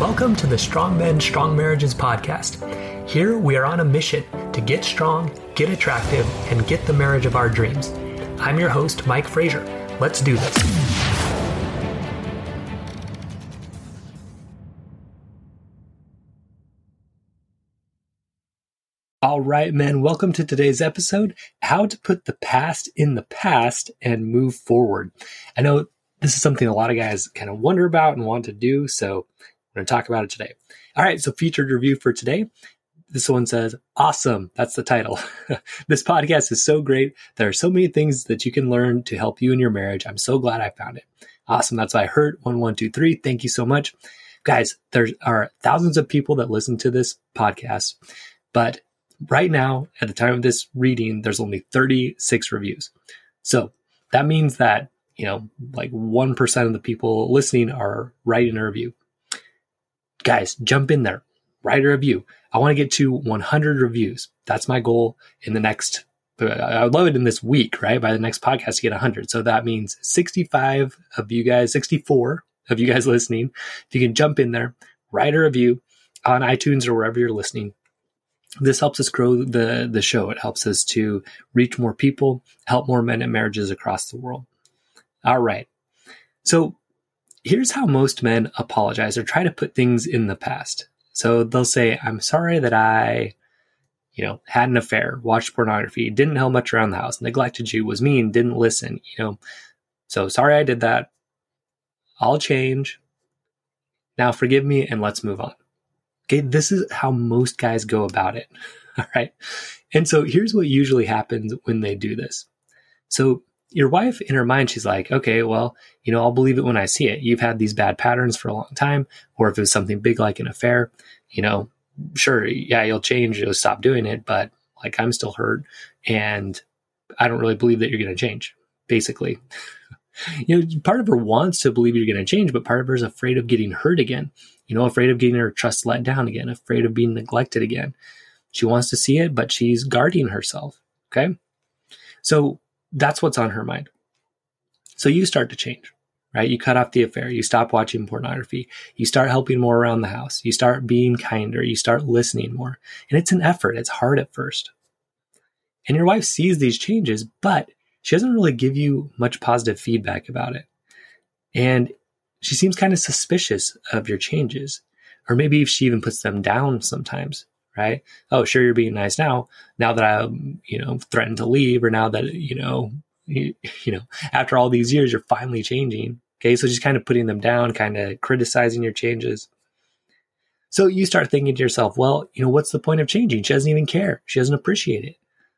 Welcome to the Strong Men, Strong Marriages podcast. Here we are on a mission to get strong, get attractive, and get the marriage of our dreams. I'm your host, Mike Frazier. Let's do this. All right, men, welcome to today's episode How to Put the Past in the Past and Move Forward. I know this is something a lot of guys kind of wonder about and want to do, so we're going to talk about it today. All right, so featured review for today. This one says, Awesome. That's the title. this podcast is so great. There are so many things that you can learn to help you in your marriage. I'm so glad I found it. Awesome. That's why I heard 1123. Thank you so much. Guys, there are thousands of people that listen to this podcast, but right now, at the time of this reading, there's only 36 reviews. So that means that, you know, like 1% of the people listening are writing a review guys, jump in there, write a review. I want to get to 100 reviews. That's my goal in the next. I would love it in this week, right? By the next podcast to get 100. So that means 65 of you guys, 64 of you guys listening. If you can jump in there, write a review on iTunes or wherever you're listening. This helps us grow the the show. It helps us to reach more people, help more men and marriages across the world. All right. So here's how most men apologize or try to put things in the past. So they'll say, I'm sorry that I, you know, had an affair, watched pornography, didn't help much around the house, neglected you, was mean, didn't listen, you know. So sorry I did that. I'll change. Now forgive me and let's move on. Okay, this is how most guys go about it. All right. And so here's what usually happens when they do this. So your wife in her mind she's like okay well you know i'll believe it when i see it. You've had these bad patterns for a long time or if it was something big like an affair you know sure yeah you'll change you'll stop doing it but like i'm still hurt and i don't really believe that you're going to change basically. You know part of her wants to believe you're going to change but part of her is afraid of getting hurt again. You know afraid of getting her trust let down again afraid of being neglected again. She wants to see it but she's guarding herself okay? So that's what's on her mind. So you start to change, right? You cut off the affair. You stop watching pornography. You start helping more around the house. You start being kinder. You start listening more. And it's an effort. It's hard at first. And your wife sees these changes, but she doesn't really give you much positive feedback about it. And she seems kind of suspicious of your changes. Or maybe if she even puts them down sometimes right? Oh, sure, you're being nice now. Now that I'm, you know, threatened to leave, or now that you know, you, you know, after all these years, you're finally changing. Okay, so just kind of putting them down, kind of criticizing your changes. So you start thinking to yourself, well, you know, what's the point of changing? She doesn't even care. She doesn't appreciate it.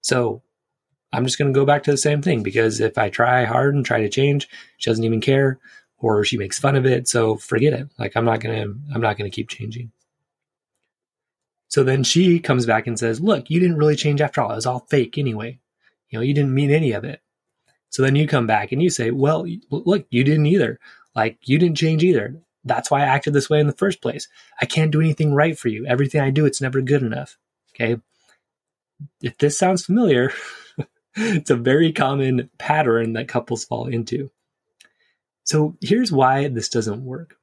So I'm just going to go back to the same thing because if I try hard and try to change, she doesn't even care or she makes fun of it. So forget it. Like I'm not going to, I'm not going to keep changing. So then she comes back and says, Look, you didn't really change after all. It was all fake anyway. You know, you didn't mean any of it. So then you come back and you say, Well, look, you didn't either. Like, you didn't change either. That's why I acted this way in the first place. I can't do anything right for you. Everything I do, it's never good enough. Okay. If this sounds familiar, it's a very common pattern that couples fall into. So here's why this doesn't work.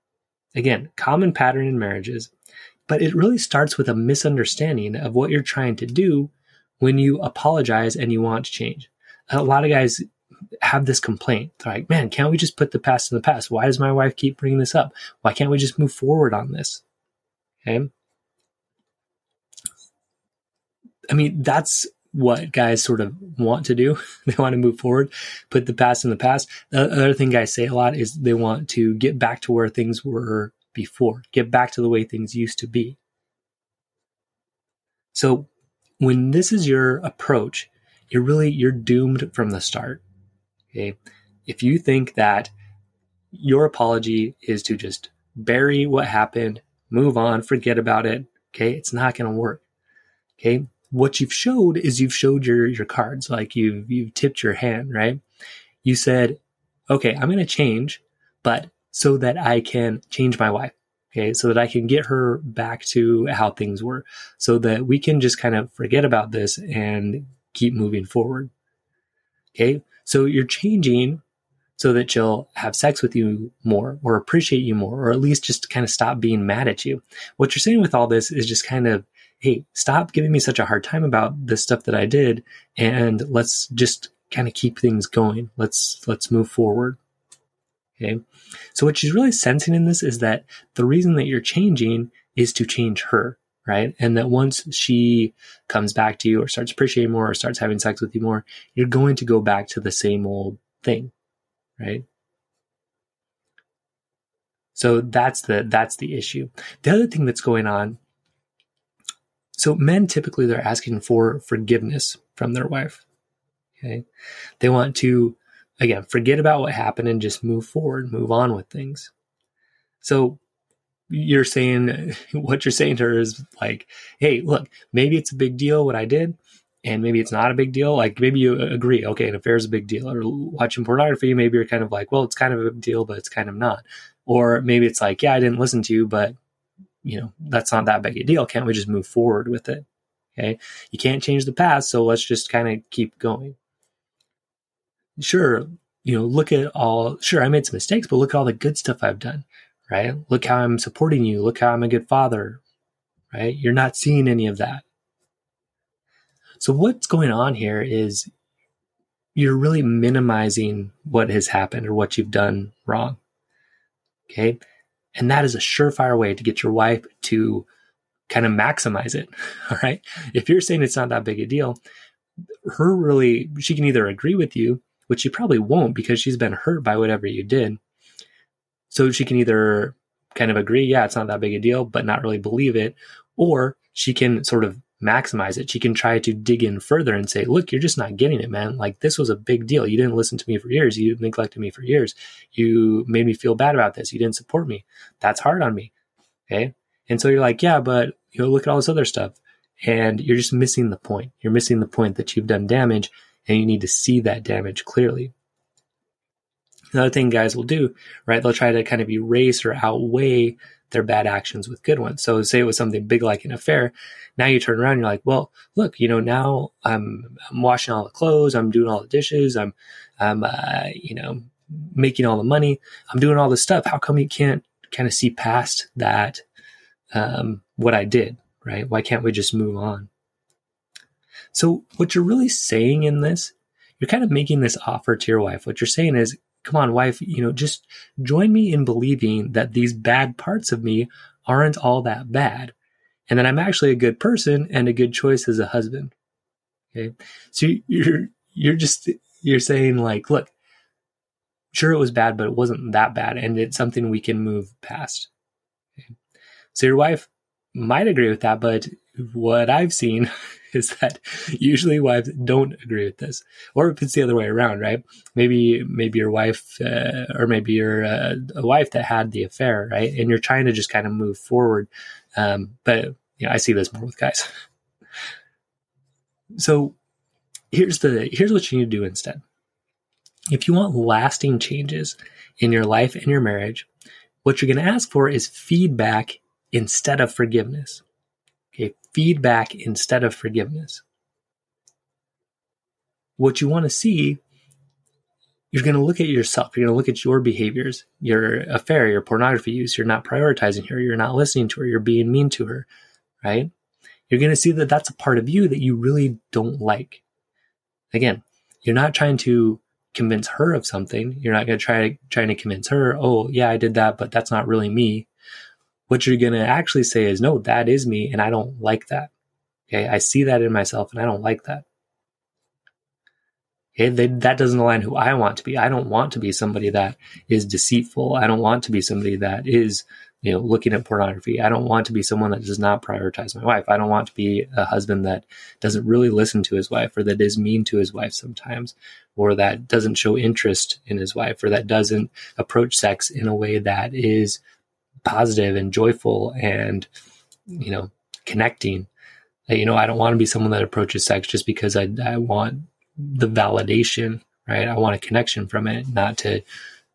Again, common pattern in marriages but it really starts with a misunderstanding of what you're trying to do when you apologize and you want to change. A lot of guys have this complaint. They're like, man, can't we just put the past in the past? Why does my wife keep bringing this up? Why can't we just move forward on this? Okay. I mean, that's what guys sort of want to do. they want to move forward, put the past in the past. The other thing guys say a lot is they want to get back to where things were before, get back to the way things used to be. So when this is your approach, you're really you're doomed from the start. Okay? If you think that your apology is to just bury what happened, move on, forget about it, okay? It's not going to work. Okay? What you've showed is you've showed your your cards, like you've you've tipped your hand, right? You said, "Okay, I'm going to change, but so that I can change my wife. Okay. So that I can get her back to how things were so that we can just kind of forget about this and keep moving forward. Okay. So you're changing so that she'll have sex with you more or appreciate you more, or at least just kind of stop being mad at you. What you're saying with all this is just kind of, hey, stop giving me such a hard time about this stuff that I did, and let's just kind of keep things going. Let's let's move forward. Okay. So what she's really sensing in this is that the reason that you're changing is to change her, right? And that once she comes back to you or starts appreciating more or starts having sex with you more, you're going to go back to the same old thing, right? So that's the that's the issue. The other thing that's going on so men typically they're asking for forgiveness from their wife. Okay? They want to again, forget about what happened and just move forward, move on with things. So you're saying what you're saying to her is like, hey, look, maybe it's a big deal what I did, and maybe it's not a big deal. Like maybe you agree, okay, an affair is a big deal. Or watching pornography, maybe you're kind of like, well, it's kind of a big deal, but it's kind of not. Or maybe it's like, yeah, I didn't listen to you, but you know, that's not that big a deal. Can't we just move forward with it? Okay. You can't change the past, so let's just kind of keep going. Sure, you know, look at all, sure, I made some mistakes, but look at all the good stuff I've done right? Look how I'm supporting you. Look how I'm a good father, right? You're not seeing any of that. So what's going on here is you're really minimizing what has happened or what you've done wrong. Okay. And that is a surefire way to get your wife to kind of maximize it. All right. If you're saying it's not that big a deal, her really, she can either agree with you, which she probably won't because she's been hurt by whatever you did, so she can either kind of agree, yeah, it's not that big a deal, but not really believe it, or she can sort of maximize it. She can try to dig in further and say, look, you're just not getting it, man. Like this was a big deal. You didn't listen to me for years. You neglected me for years. You made me feel bad about this. You didn't support me. That's hard on me. Okay. And so you're like, yeah, but you know, look at all this other stuff. And you're just missing the point. You're missing the point that you've done damage and you need to see that damage clearly. Another thing guys will do, right? They'll try to kind of erase or outweigh their bad actions with good ones. So say it was something big like an affair. Now you turn around, you're like, well, look, you know, now I'm, I'm washing all the clothes, I'm doing all the dishes, I'm, I'm, uh, you know, making all the money, I'm doing all this stuff. How come you can't kind of see past that, um, what I did, right? Why can't we just move on? So what you're really saying in this, you're kind of making this offer to your wife. What you're saying is, come on, wife, you know, just join me in believing that these bad parts of me aren't all that bad and that I'm actually a good person and a good choice as a husband. Okay. So you're, you're just, you're saying like, look, sure it was bad, but it wasn't that bad. And it's something we can move past. Okay. So your wife might agree with that, but what I've seen is that usually wives don't agree with this, or if it's the other way around, right? Maybe maybe your wife, uh, or maybe you're uh, a wife that had the affair, right? And you're trying to just kind of move forward. Um, but you know, I see this more with guys. so here's the here's what you need to do instead. If you want lasting changes in your life and your marriage, what you're going to ask for is feedback instead of forgiveness. Okay, feedback instead of forgiveness. What you want to see, you're going to look at yourself. You're going to look at your behaviors, your affair, your pornography use. You're not prioritizing her. You're not listening to her. You're being mean to her, right? You're going to see that that's a part of you that you really don't like. Again, you're not trying to convince her of something. You're not going to try trying to convince her, "Oh, yeah, I did that, but that's not really me." What you're going to actually say is, no, that is me. And I don't like that. Okay. I see that in myself and I don't like that. Okay. They, that doesn't align who I want to be. I don't want to be somebody that is deceitful. I don't want to be somebody that is, you know, looking at pornography. I don't want to be someone that does not prioritize my wife. I don't want to be a husband that doesn't really listen to his wife or that is mean to his wife sometimes or that doesn't show interest in his wife or that doesn't approach sex in a way that is positive and joyful and you know connecting. You know i don't want to be someone that approaches sex just because i, I want the validation right? I want a connection from it not to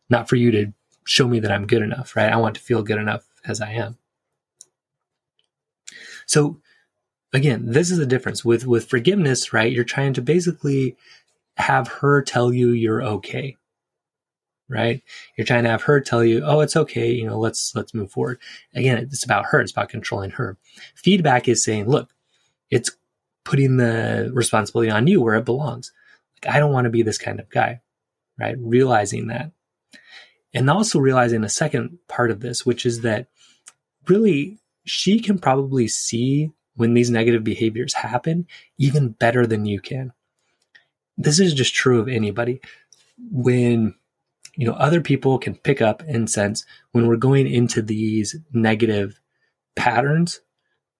not for you to show me that i'm good enough right? I want to feel good enough as i am. So again this is the difference. With with forgiveness right you're trying to basically have her tell you you're okay right? You're trying to have her tell you, "Oh, it's okay, you know, let's let's move forward." Again, it's about her. It's about controlling her. Feedback is saying, "Look, it's putting the responsibility on you where it belongs. Like I don't want to be this kind of guy." Right? Realizing that. And also realizing a second part of this, which is that really she can probably see when these negative behaviors happen even better than you can. This is just true of anybody. When you know other people can pick up and sense when we're going into these negative patterns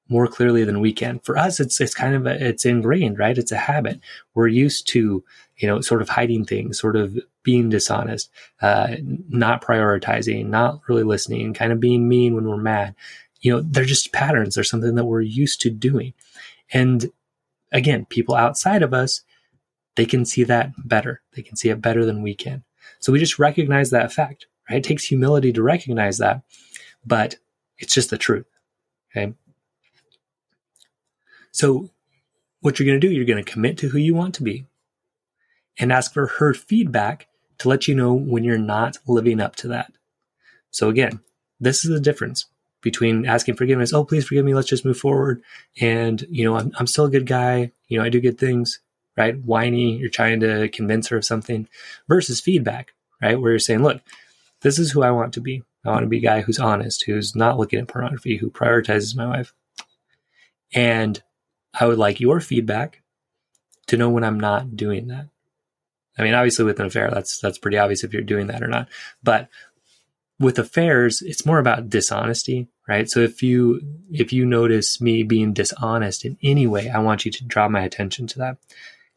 more clearly than we can. For us, it's it's kind of a, it's ingrained, right? It's a habit. We're used to you know sort of hiding things, sort of being dishonest, uh, not prioritizing, not really listening, kind of being mean when we're mad. You know, they're just patterns. They're something that we're used to doing, and again, people outside of us, they can see that better. They can see it better than we can. So we just recognize that fact, right? It takes humility to recognize that, but it's just the truth. Okay. So what you're going to do, you're going to commit to who you want to be and ask for her feedback to let you know when you're not living up to that. So again, this is the difference between asking forgiveness. Oh, please forgive me. Let's just move forward. And, you know, I'm, I'm still a good guy. You know, I do good things right? Whiny, you're trying to convince her of something versus feedback, right? Where you're saying, look, this is who I want to be. I want to be a guy who's honest, who's not looking at pornography, who prioritizes my wife. And I would like your feedback to know when I'm not doing that. I mean, obviously with an affair, that's that's pretty obvious if you're doing that or not. But with affairs, it's more about dishonesty, right? So if you if you notice me being dishonest in any way, I want you to draw my attention to that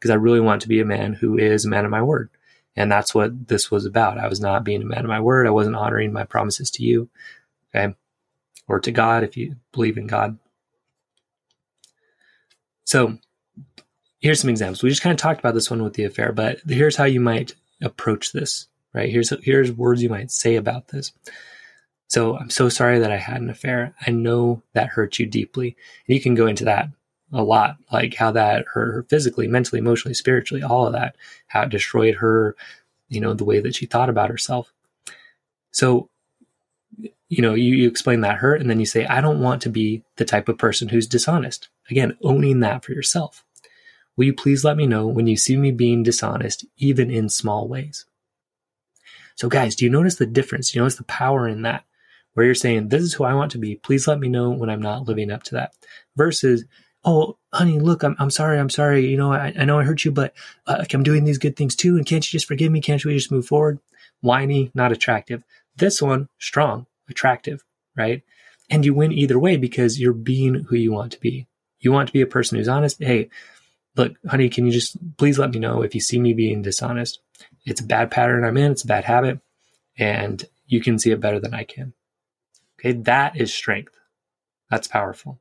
because I really want to be a man who is a man of my word. And that's what this was about. I was not being a man of my word. I wasn't honoring my promises to you, okay, or to God if you believe in God. So here's some examples. We just kind of talked about this one with the affair, but here's how you might approach this, right? Here's here's words you might say about this. So I'm so sorry that I had an affair. I know that hurt you deeply. And you can go into that a lot, like how that her physically, mentally, emotionally, spiritually, all of that, how it destroyed her, you know, the way that she thought about herself. So, you know, you, you explain that hurt and then you say, I don't want to be the type of person who's dishonest. Again, owning that for yourself. Will you please let me know when you see me being dishonest, even in small ways? So, guys, do you notice the difference? Do you notice the power in that? Where you're saying, This is who I want to be. Please let me know when I'm not living up to that. Versus, oh, honey, look, I'm, I'm sorry. I'm sorry. You know, I, I know I hurt you, but uh, I'm doing these good things too. And can't you just forgive me? Can't we just move forward? Whiny, not attractive. This one, strong, attractive, right? And you win either way because you're being who you want to be. You want to be a person who's honest. Hey, look, honey, can you just please let me know if you see me being dishonest? It's a bad pattern I'm in. It's a bad habit and you can see it better than I can. Okay. That is strength. That's powerful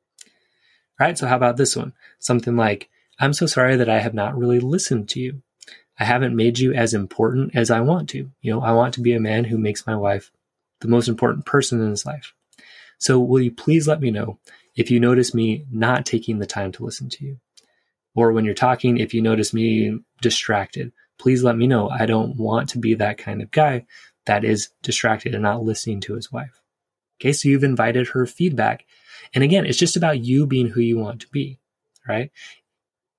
right? So how about this one? Something like, I'm so sorry that I have not really listened to you. I haven't made you as important as I want to. You know, I want to be a man who makes my wife the most important person in his life. So will you please let me know if you notice me not taking the time to listen to you? Or when you're talking, if you notice me distracted, please let me know. I don't want to be that kind of guy that is distracted and not listening to his wife. Okay, so you've invited her feedback and again, it's just about you being who you want to be, right?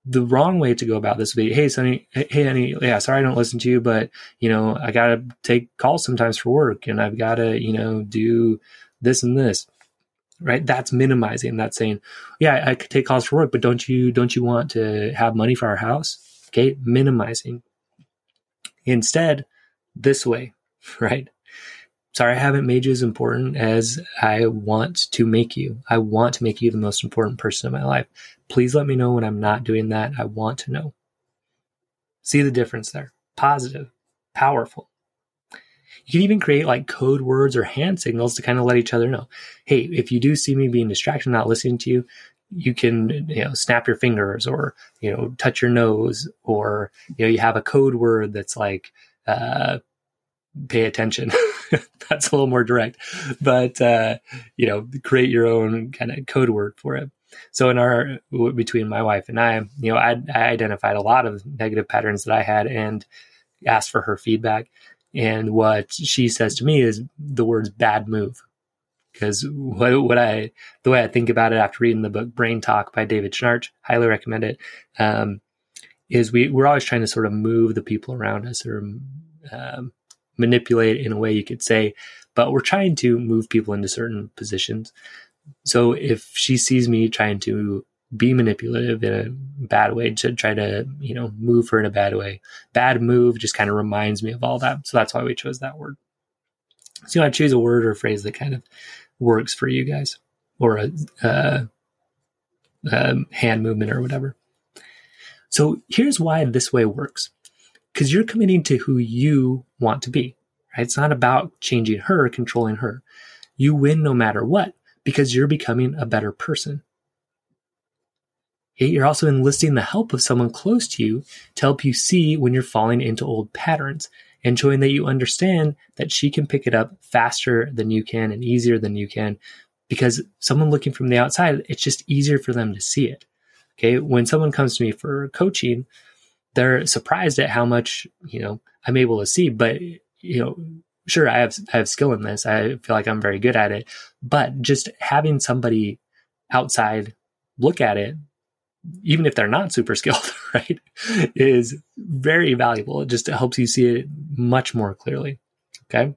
The wrong way to go about this would be, hey, Sonny, hey, honey, yeah, sorry I don't listen to you, but, you know, I got to take calls sometimes for work and I've got to, you know, do this and this right? That's minimizing that's saying yeah i could take calls for work but don't you don't you want to have money for our house? Okay? Minimizing. Instead this way right sorry, I haven't made you as important as I want to make you. I want to make you the most important person in my life. Please let me know when I'm not doing that. I want to know. See the difference there. Positive, powerful. You can even create like code words or hand signals to kind of let each other know. Hey, if you do see me being distracted, not listening to you, you can you know snap your fingers or you know touch your nose or you know you have a code word that's like uh, pay attention. That's a little more direct, but uh, you know, create your own kind of code word for it. So in our between my wife and I, you know, I, I identified a lot of negative patterns that I had and asked for her feedback. And what she says to me is the words bad move. Because what, what I, the way I think about it after reading the book Brain Talk by David Schnarch, highly recommend it. Um, is we, we're always trying to sort of move the people around us or um, manipulate in a way you could say, but we're trying to move people into certain positions. So if she sees me trying to be manipulative in a bad way to try to, you know, move her in a bad way. Bad move just kind of reminds me of all that. So that's why we chose that word. So you want to choose a word or phrase that kind of works for you guys or a, uh, a hand movement or whatever. So here's why this way works. Because you're committing to who you want to be, right? It's not about changing her, or controlling her. You win no matter what because you're becoming a better person. You're also enlisting the help of someone close to you to help you see when you're falling into old patterns and showing that you understand that she can pick it up faster than you can and easier than you can because someone looking from the outside, it's just easier for them to see it. Okay. When someone comes to me for coaching, they're surprised at how much, you know, I'm able to see, but you know, sure, I have, I have skill in this. I feel like I'm very good at it, but just having somebody outside look at it even if they're not super skilled, right, is very valuable. It just helps you see it much more clearly. Okay.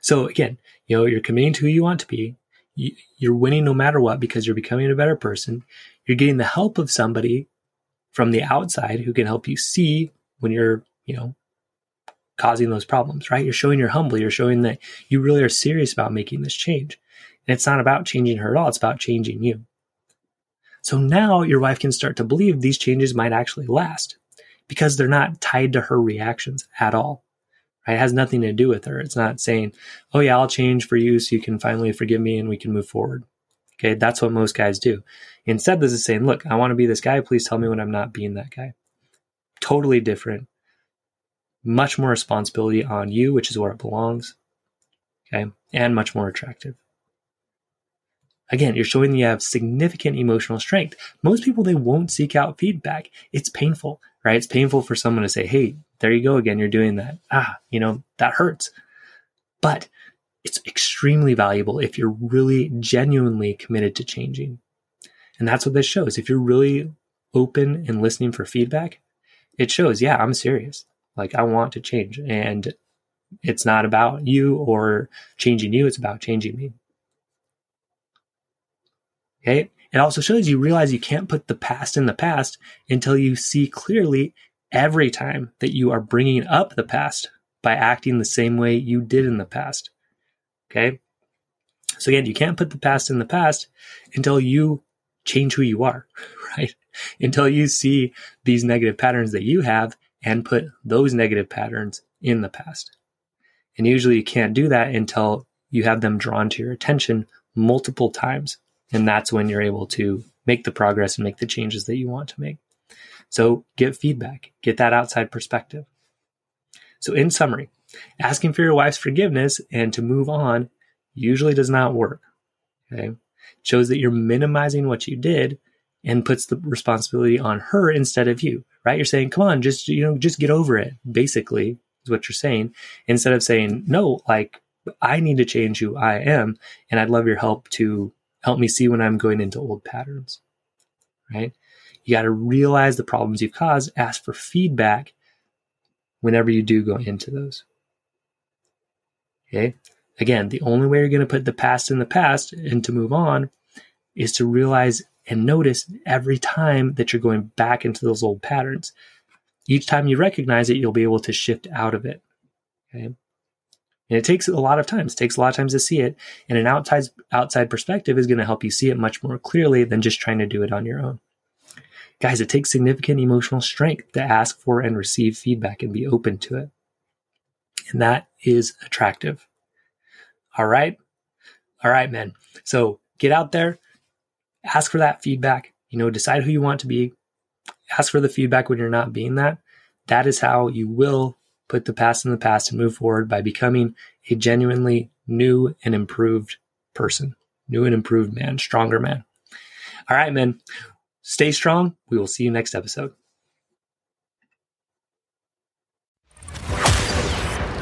So again, you know, you're committing to who you want to be. You're winning no matter what because you're becoming a better person. You're getting the help of somebody from the outside who can help you see when you're, you know, causing those problems, right? You're showing you're humble. You're showing that you really are serious about making this change. And it's not about changing her at all. It's about changing you. So now your wife can start to believe these changes might actually last because they're not tied to her reactions at all. Right? It has nothing to do with her. It's not saying, oh, yeah, I'll change for you so you can finally forgive me and we can move forward. Okay, that's what most guys do. Instead, this is saying, look, I want to be this guy. Please tell me when I'm not being that guy. Totally different. Much more responsibility on you, which is where it belongs. Okay, and much more attractive. Again, you're showing you have significant emotional strength. Most people, they won't seek out feedback. It's painful, right? It's painful for someone to say, Hey, there you go again. You're doing that. Ah, you know, that hurts. But it's extremely valuable if you're really genuinely committed to changing. And that's what this shows. If you're really open and listening for feedback, it shows, yeah, I'm serious. Like I want to change. And it's not about you or changing you. It's about changing me. Okay. It also shows you realize you can't put the past in the past until you see clearly every time that you are bringing up the past by acting the same way you did in the past. Okay. So again, you can't put the past in the past until you change who you are, right? Until you see these negative patterns that you have and put those negative patterns in the past. And usually you can't do that until you have them drawn to your attention multiple times and that's when you're able to make the progress and make the changes that you want to make. So get feedback, get that outside perspective. So, in summary, asking for your wife's forgiveness and to move on usually does not work. Okay. It shows that you're minimizing what you did and puts the responsibility on her instead of you, right? You're saying, come on, just, you know, just get over it, basically, is what you're saying, instead of saying, no, like, I need to change who I am, and I'd love your help to help me see when I'm going into old patterns, right? You got to realize the problems you've caused, ask for feedback whenever you do go into those. Okay. Again, the only way you're going to put the past in the past and to move on is to realize and notice every time that you're going back into those old patterns. Each time you recognize it, you'll be able to shift out of it. Okay. And it takes a lot of times. It takes a lot of times to see it. And an outside outside perspective is going to help you see it much more clearly than just trying to do it on your own. Guys, it takes significant emotional strength to ask for and receive feedback and be open to it. And that is attractive. All right. All right, man. So get out there, ask for that feedback, you know, decide who you want to be, ask for the feedback when you're not being that. That is how you will put the past in the past and move forward by becoming a genuinely new and improved person, new and improved man, stronger man. All right, man. Stay strong. We will see you next episode.